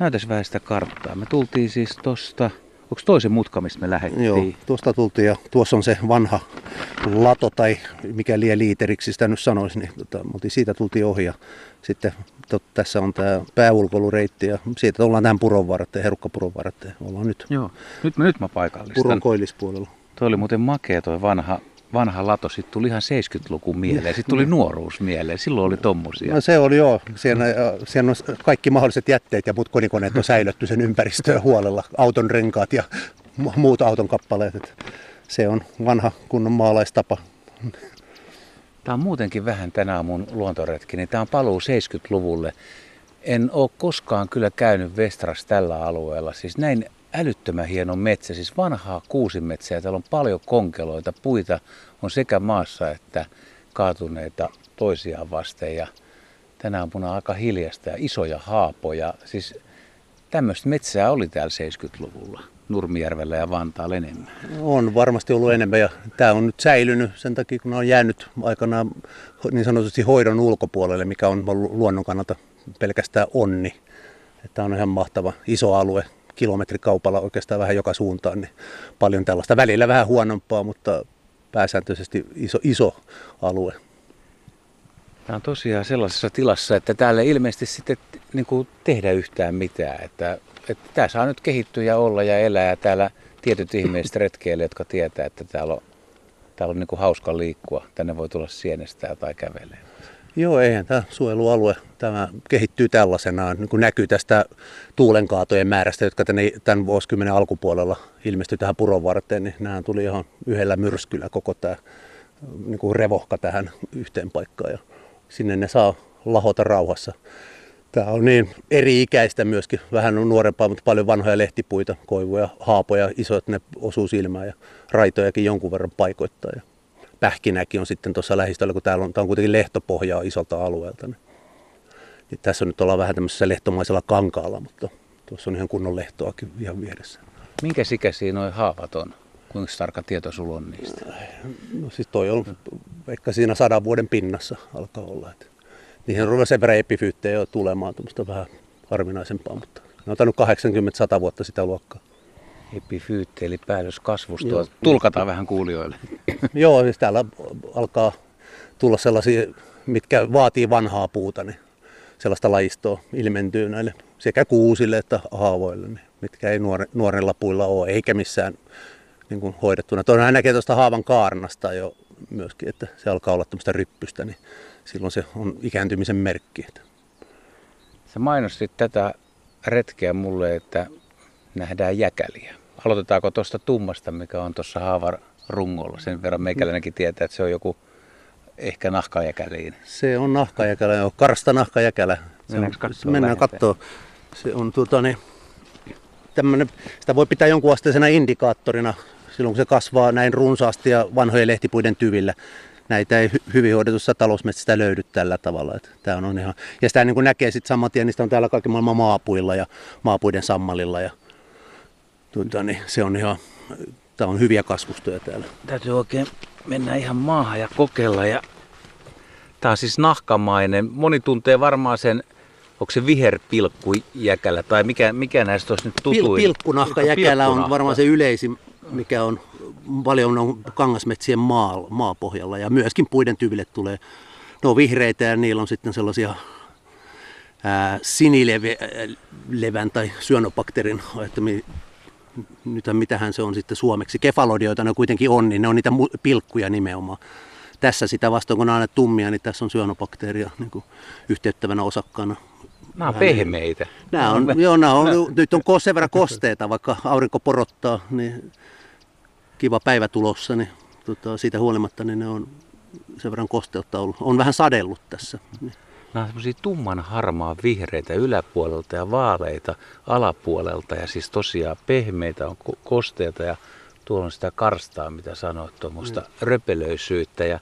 Näytäs vähän sitä karttaa. Me tultiin siis tosta, onko toisen mutka, mistä me lähdettiin? Joo, tuosta tultiin ja tuossa on se vanha lato tai mikä liian liiteriksi sitä nyt sanoisi, niin tota, siitä tultiin ohi ja sitten tot, tässä on tämä pääulkoilureitti ja siitä ollaan tähän puron varteen, herukkapuron varteen. Ollaan nyt. Joo, nyt, mä, nyt mä paikallistan. Puron koillispuolella. Toi oli muuten makea toi vanha, vanha lato, sitten tuli ihan 70-luku mieleen, sitten tuli nuoruus mieleen, silloin oli tommosia. No se oli joo, siinä, siinä on kaikki mahdolliset jätteet ja muut konikoneet on säilytty sen ympäristöön huolella, auton renkaat ja muut auton kappaleet. Se on vanha kunnon maalaistapa. Tämä on muutenkin vähän tänä aamun luontoretki, niin tämä on paluu 70-luvulle. En ole koskaan kyllä käynyt Vestras tällä alueella. Siis näin älyttömän hieno metsä, siis vanhaa kuusimetsää. Täällä on paljon konkeloita, puita on sekä maassa että kaatuneita toisiaan vasten. Ja tänä aamuna aika hiljasta ja isoja haapoja. Siis tämmöistä metsää oli täällä 70-luvulla. Nurmijärvellä ja Vantaalla enemmän? On varmasti ollut enemmän ja tämä on nyt säilynyt sen takia, kun on jäänyt aikanaan niin sanotusti hoidon ulkopuolelle, mikä on luonnon kannalta pelkästään onni. Tämä on ihan mahtava iso alue, kilometrikaupalla oikeastaan vähän joka suuntaan, niin paljon tällaista. Välillä vähän huonompaa, mutta pääsääntöisesti iso, iso alue. Tämä on tosiaan sellaisessa tilassa, että täällä ilmeisesti sitten niin kuin tehdä yhtään mitään. Että että tämä saa nyt kehittyä ja olla ja elää ja täällä tietyt ihmiset retkeilijät, jotka tietää, että täällä on, täällä on niin kuin hauska liikkua. Tänne voi tulla sienestää tai kävelee. Joo, eihän tämä suojelualue tämä kehittyy tällaisenaan. Niin kuin näkyy tästä tuulenkaatojen määrästä, jotka tänne, tämän vuosikymmenen alkupuolella ilmestyi tähän puron varteen, niin nämä tuli ihan yhdellä myrskyllä koko tämä niin kuin revohka tähän yhteen paikkaan. Ja sinne ne saa lahota rauhassa. Tämä on niin eri-ikäistä myöskin, vähän on nuorempaa, mutta paljon vanhoja lehtipuita, koivuja, haapoja, isot ne osuu silmään ja raitojakin jonkun verran paikoittaa. Ja pähkinäkin on sitten tuossa lähistöllä, kun täällä on, tämä on kuitenkin lehtopohjaa isolta alueelta. Niin, niin tässä on nyt ollaan vähän tämmöisessä lehtomaisella kankaalla, mutta tuossa on ihan kunnon lehtoakin ihan vieressä. Minkä ikäisiä noin haavat on? Kuinka tarkka tieto sulla on niistä? No siis toi on vaikka siinä sadan vuoden pinnassa alkaa olla. Että niihin on sen verran epifyyttejä jo tulemaan, tuommoista vähän harvinaisempaa, mutta ne on tainnut 80-100 vuotta sitä luokkaa. Epifyytti eli päällöskasvustoa. Tulkataan vähän kuulijoille. Joo, siis täällä alkaa tulla sellaisia, mitkä vaatii vanhaa puuta, niin sellaista lajistoa ilmentyy näille sekä kuusille että haavoille, niin mitkä ei nuore, nuorella puilla ole, eikä missään niin kuin hoidettuna. Toinen näkee tuosta haavan kaarnasta jo myöskin, että se alkaa olla tämmöistä ryppystä, niin silloin se on ikääntymisen merkki. Sä mainostit tätä retkeä mulle, että nähdään jäkäliä. Aloitetaanko tuosta tummasta, mikä on tuossa haavar rungolla? Sen verran meikäläinenkin tietää, että se on joku ehkä nahkajäkäliin. Se on nahkajäkälä, joo. Karsta nahkajäkälä. Katsoa Mennään katsoa. Se on tuota, niin, tämmönen, sitä voi pitää jonkun asteisena indikaattorina silloin, kun se kasvaa näin runsaasti ja vanhojen lehtipuiden tyvillä näitä ei hyvin hoidetussa talousmetsästä löydy tällä tavalla. Että tämä on ihan, ja sitä niin kuin näkee sitten saman tien, niistä on täällä kaikki maailman maapuilla ja maapuiden sammalilla. Ja, tuota, niin se on ihan, tämä on hyviä kasvustoja täällä. Täytyy oikein mennä ihan maahan ja kokeilla. Ja... Tämä on siis nahkamainen. Moni tuntee varmaan sen, onko se viherpilkku jäkälä tai mikä, mikä näistä olisi nyt tutuin? Pil, pilkkunahka jäkälä on varmaan se yleisin, mikä on paljon on kangasmetsien maa, maapohjalla ja myöskin puiden tyville tulee, ne on vihreitä ja niillä on sitten sellaisia ää, sinilevän tai syönobakteerin, että nyt mitähän se on sitten suomeksi, kefalodioita ne kuitenkin on, niin ne on niitä pilkkuja nimenomaan. Tässä sitä vastoin, kun on aina tummia, niin tässä on syönobakteeria niin kuin yhteyttävänä osakkaana. Nämä on pehmeitä. Nämä on, joo, nämä on, nyt on sen verran kosteita, vaikka aurinko porottaa, niin kiva päivä tulossa, niin tota, siitä huolimatta niin ne on sen verran kosteutta ollut. On vähän sadellut tässä. Nämä on semmoisia tumman harmaa vihreitä yläpuolelta ja vaaleita alapuolelta ja siis tosiaan pehmeitä on kosteita ja tuolla on sitä karstaa, mitä sanoit, tuommoista mm. röpelöisyyttä ja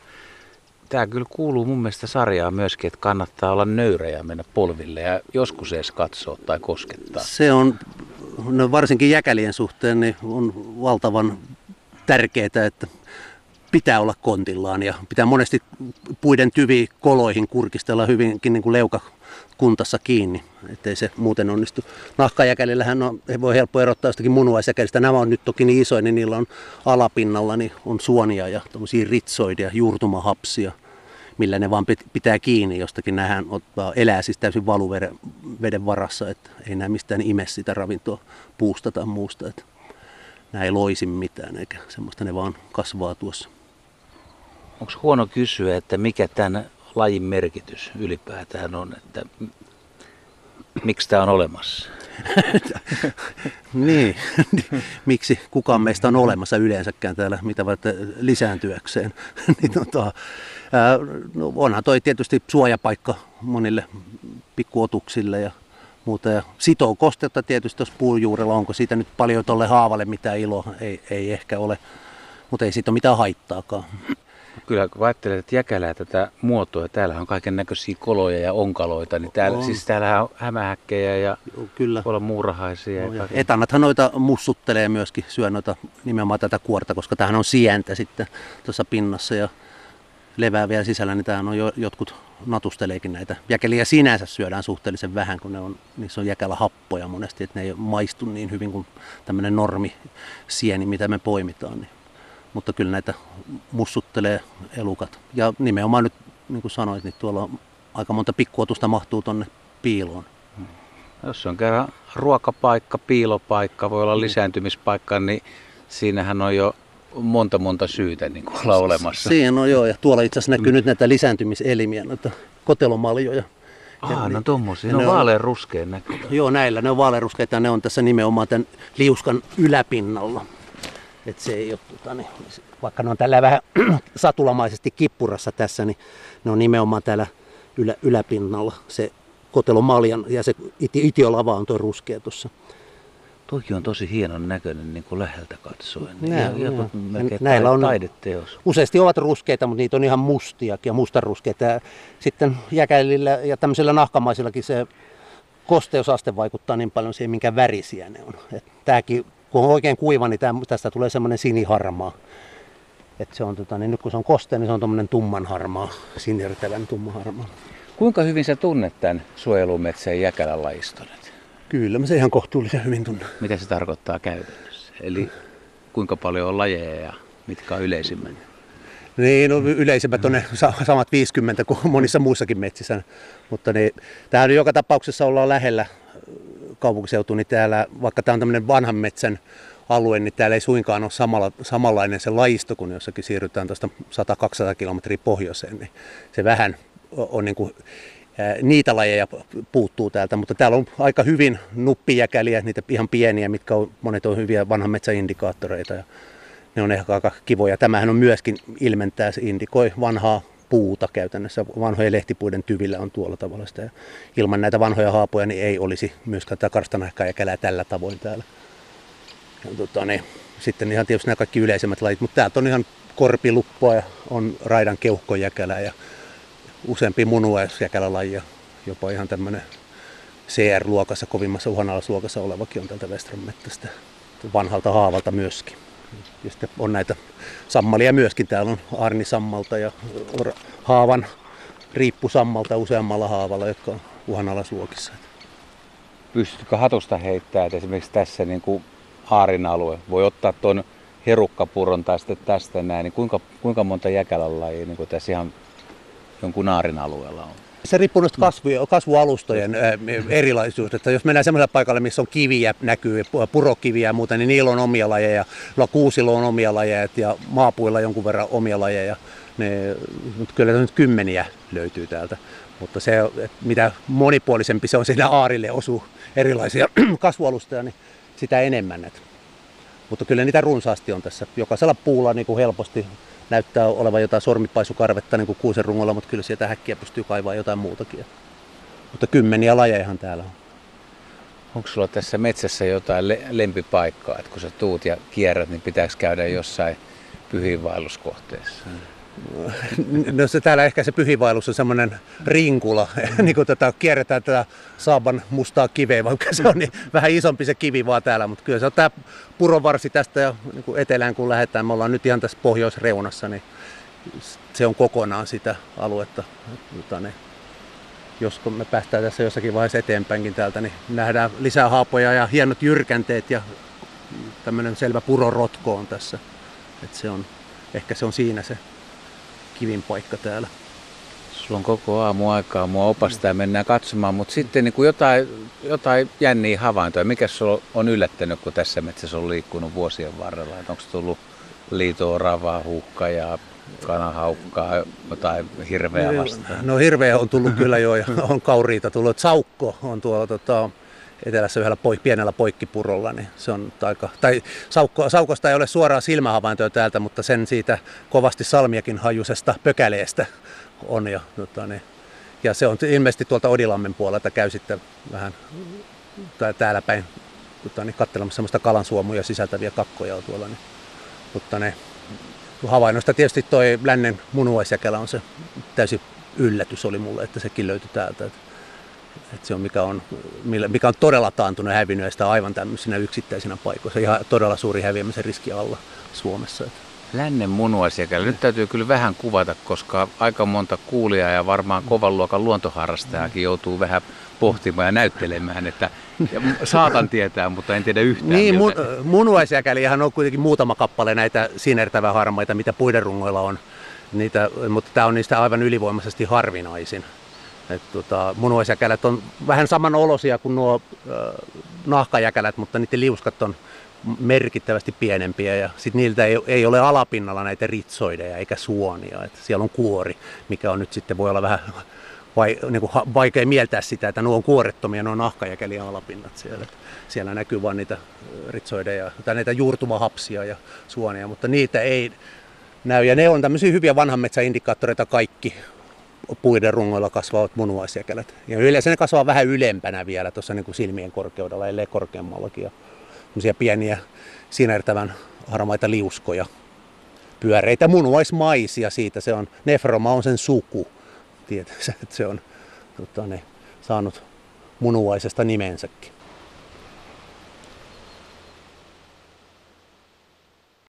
tämä kyllä kuuluu mun mielestä sarjaan myöskin, että kannattaa olla nöyrä ja mennä polville ja joskus edes katsoa tai koskettaa. Se on, no varsinkin jäkälien suhteen, niin on valtavan tärkeää, että pitää olla kontillaan ja pitää monesti puiden tyvi koloihin kurkistella hyvinkin niin kuin leukakuntassa kiinni. ettei se muuten onnistu. Nahkajäkälillähän on, voi helppo erottaa jostakin munuaisjäkälistä. Nämä on nyt toki niin isoja, niin niillä on alapinnalla niin on suonia ja ritsoidia, juurtumahapsia, millä ne vaan pitää kiinni jostakin. Nähän ottaa, elää siis täysin valuveden veden varassa, että ei näe mistään ime sitä ravintoa puusta tai muusta. Että nämä ei loisi mitään eikä semmoista, ne vaan kasvaa tuossa. Onko huono kysyä, että mikä tämän lajin merkitys ylipäätään on, että miksi tämä on olemassa? niin, miksi kukaan meistä on olemassa yleensäkään täällä, mitä vaikka lisääntyäkseen. niin, tota, ää, no onhan toi tietysti suojapaikka monille pikkuotuksille ja muuta. Ja sitoo kostetta tietysti tuossa puujuurella, onko siitä nyt paljon tuolle haavalle mitään iloa, ei, ei ehkä ole, mutta ei siitä ole mitään haittaakaan. Kyllä kun ajattelet, että jäkälää tätä muotoa, täällä on kaiken näköisiä koloja ja onkaloita, niin täällä, on. siis täällä on hämähäkkejä ja Joo, kyllä. olla muurahaisia. No, ja etannathan noita mussuttelee myöskin, syö noita nimenomaan tätä kuorta, koska tähän on sientä sitten tuossa pinnassa ja levää vielä sisällä, niin tämähän on jo, jotkut natusteleekin näitä. Jäkeliä sinänsä syödään suhteellisen vähän, kun ne on, niissä on jäkälä happoja monesti, että ne ei maistu niin hyvin kuin tämmöinen normi sieni, mitä me poimitaan. Niin mutta kyllä näitä mussuttelee elukat. Ja nimenomaan nyt, niin kuin sanoit, niin tuolla on aika monta pikkuotusta mahtuu tonne piiloon. Jos on kerran ruokapaikka, piilopaikka, voi olla mm. lisääntymispaikka, niin siinähän on jo monta monta syytä niin kuin olla olemassa. Siinä on joo, ja tuolla itse asiassa näkyy mm. nyt näitä lisääntymiselimiä, noita kotelomaljoja. Ah, no tommosia, ne on vaaleanruskeen näkyvä. Joo, näillä ne on vaaleanruskeita ja ne on tässä nimenomaan tämän liuskan yläpinnalla. Että se ei ole, tota, niin, vaikka ne on tällä vähän satulamaisesti kippurassa tässä, niin ne on nimenomaan täällä ylä, yläpinnalla. Se kotelomaljan ja se iti, itiolava on tuo ruskea tuossa. Toki on tosi hienon näköinen niin kuin läheltä katsoen. Nää, näillä on taideteos. Useasti ovat ruskeita, mutta niitä on ihan mustiakin ja mustaruskeita. Ja sitten jäkälillä ja tämmöisillä nahkamaisillakin se kosteusaste vaikuttaa niin paljon siihen, minkä värisiä ne on. Et tämäkin kun on oikein kuiva, niin tästä tulee semmoinen siniharmaa. Et se on, tota, niin nyt kun se on koste, niin se on tuommoinen tumman harmaa, sinirtävän tumman harmaa. Kuinka hyvin sä tunnet tämän suojelumetsän jäkälän lajiston? Kyllä, mä se ihan kohtuullisen hyvin tunnen. Mitä se tarkoittaa käytännössä? Eli kuinka paljon on lajeja ja mitkä on yleisimmät? Niin, no yleisimmät on ne samat 50 kuin monissa muissakin metsissä. Mutta niin, tämähän joka tapauksessa ollaan lähellä kaupunkiseutu, niin täällä, vaikka tämä on tämmöinen vanhan metsän alue, niin täällä ei suinkaan ole samalla, samanlainen se laisto, kun jossakin siirrytään tuosta 100-200 kilometriä pohjoiseen, niin se vähän on, on niin kuin, niitä lajeja puuttuu täältä, mutta täällä on aika hyvin nuppijäkäliä, niitä ihan pieniä, mitkä on, monet on hyviä vanhan metsäindikaattoreita ja ne on ehkä aika kivoja. Tämähän on myöskin ilmentää, se indikoi vanhaa puuta käytännössä. Vanhojen lehtipuiden tyvillä on tuolla tavalla sitä. Ja ilman näitä vanhoja haapoja niin ei olisi myöskään tätä karstanahkaa ja kälää tällä tavoin täällä. Ja, tota, niin, sitten ihan tietysti nämä kaikki yleisemmät lajit, mutta täältä on ihan korpiluppua ja on raidan keuhkojäkälä ja useampi munuaisjäkälälajia, jopa ihan tämmöinen CR-luokassa, kovimmassa uhanalaisluokassa olevakin on tältä Vestran mettästä, vanhalta haavalta myöskin. Ja sitten on näitä sammalia myöskin. Täällä on Arni Sammalta ja Haavan Riippusammalta useammalla haavalla, jotka on uhanalaisuokissa. Pystytkö hatusta heittää, että esimerkiksi tässä niin kuin Aarin alue voi ottaa tuon herukkapuron tai sitten tästä näin, niin kuinka, kuinka monta jäkälän lajia niin kuin tässä ihan jonkun Aarin alueella on? Se riippuu noista kasvu, kasvualustojen erilaisuudesta. Jos mennään sellaiselle paikalle, missä on kiviä, näkyy purokiviä ja muuta, niin niillä on omia lajeja. Kuusilla on omia lajeja ja maapuilla jonkun verran omia lajeja. Ne, mutta kyllä nyt kymmeniä löytyy täältä. Mutta se, mitä monipuolisempi se on, siinä aarille osuu erilaisia kasvualustoja, niin sitä enemmän. Mutta kyllä niitä runsaasti on tässä. Jokaisella puulla niin kuin helposti näyttää olevan jotain sormipaisukarvetta niin kuin kuusen rungolla, mutta kyllä sieltä häkkiä pystyy kaivamaan jotain muutakin. Mutta kymmeniä lajejahan täällä on. Onko sulla tässä metsässä jotain le- lempipaikkaa, että kun sä tuut ja kierrät, niin pitääkö käydä jossain pyhiinvaelluskohteessa? No se täällä ehkä se pyhivaellus on semmoinen rinkula, niin kuin tätä, kierretään tätä Saaban mustaa kiveä, vaikka se on niin vähän isompi se kivi vaan täällä, mutta kyllä se on tämä purovarsi tästä ja niin kuin etelään kun lähdetään, me ollaan nyt ihan tässä pohjoisreunassa, niin se on kokonaan sitä aluetta. Jota ne, jos me päästään tässä jossakin vaiheessa eteenpäinkin täältä, niin nähdään lisää haapoja ja hienot jyrkänteet ja tämmöinen selvä purorotko on tässä. Et se on, ehkä se on siinä se kivin paikka täällä. Sulla on koko aamu aikaa mua opastaa ja mennään katsomaan, mutta sitten niin kuin jotain, jotain jänniä havaintoja. Mikä sulla on yllättänyt, kun tässä metsässä on liikkunut vuosien varrella? Onko tullut liito ravaa, huhka ja kanahaukkaa, jotain hirveä vastaan? No hirveä on tullut kyllä jo ja on kauriita tullut. Saukko on tuolla tota, etelässä yhdellä poik- pienellä poikkipurolla, niin se on aika, tai saukko, saukosta ei ole suoraa silmähavaintoa täältä, mutta sen siitä kovasti salmiakin hajusesta pökäleestä on jo. Tota, niin, ja se on ilmeisesti tuolta Odilammen puolelta käy sitten vähän täällä päin tota, niin, katselemassa semmoista kalansuomuja sisältäviä kakkoja on tuolla. Niin, mutta ne havainnosta tietysti toi lännen munuaisjakela on se täysin yllätys oli mulle, että sekin löytyi täältä. Että, että se on mikä on, mikä on todella taantunut ja hävinnyt ja sitä aivan tämmöisinä yksittäisinä paikoissa. Ihan todella suuri häviämisen riski alla Suomessa. Että. Lännen munuaisjakela. Nyt täytyy kyllä vähän kuvata, koska aika monta kuulijaa ja varmaan kovan luokan luontoharrastajakin joutuu vähän pohtimaan ja näyttelemään, että ja saatan tietää, mutta en tiedä yhtään. Niin, mun, munuaisjäkäliähän on kuitenkin muutama kappale näitä sinertävää harmaita, mitä puiden rungoilla on. Niitä, mutta tämä on niistä aivan ylivoimaisesti harvinaisin. Et, tota, munuaisjäkälät on vähän samanolosia kuin nuo äh, nahkajäkälät, mutta niiden liuskat on merkittävästi pienempiä ja sit niiltä ei, ei ole alapinnalla näitä ritsoideja eikä suonia. Et siellä on kuori, mikä on nyt sitten voi olla vähän vai, niin kuin vaikea mieltää sitä, että nuo on kuorettomia, nuo nahkajakelien alapinnat siellä. Siellä näkyy vain niitä ritsoideja tai näitä juurtumahapsia ja suonia, mutta niitä ei näy. Ja ne on tämmöisiä hyviä vanhan metsäindikaattoreita kaikki puiden rungoilla kasvavat munuaisjäkelät. Ja yleensä ne kasvaa vähän ylempänä vielä tuossa niin silmien korkeudella, ellei korkeammallakin. Ja pieniä sinertävän harmaita liuskoja, pyöreitä munuaismaisia siitä. Se on, nefroma on sen suku tietysti, että se on tota, ne, saanut munuaisesta nimensäkin.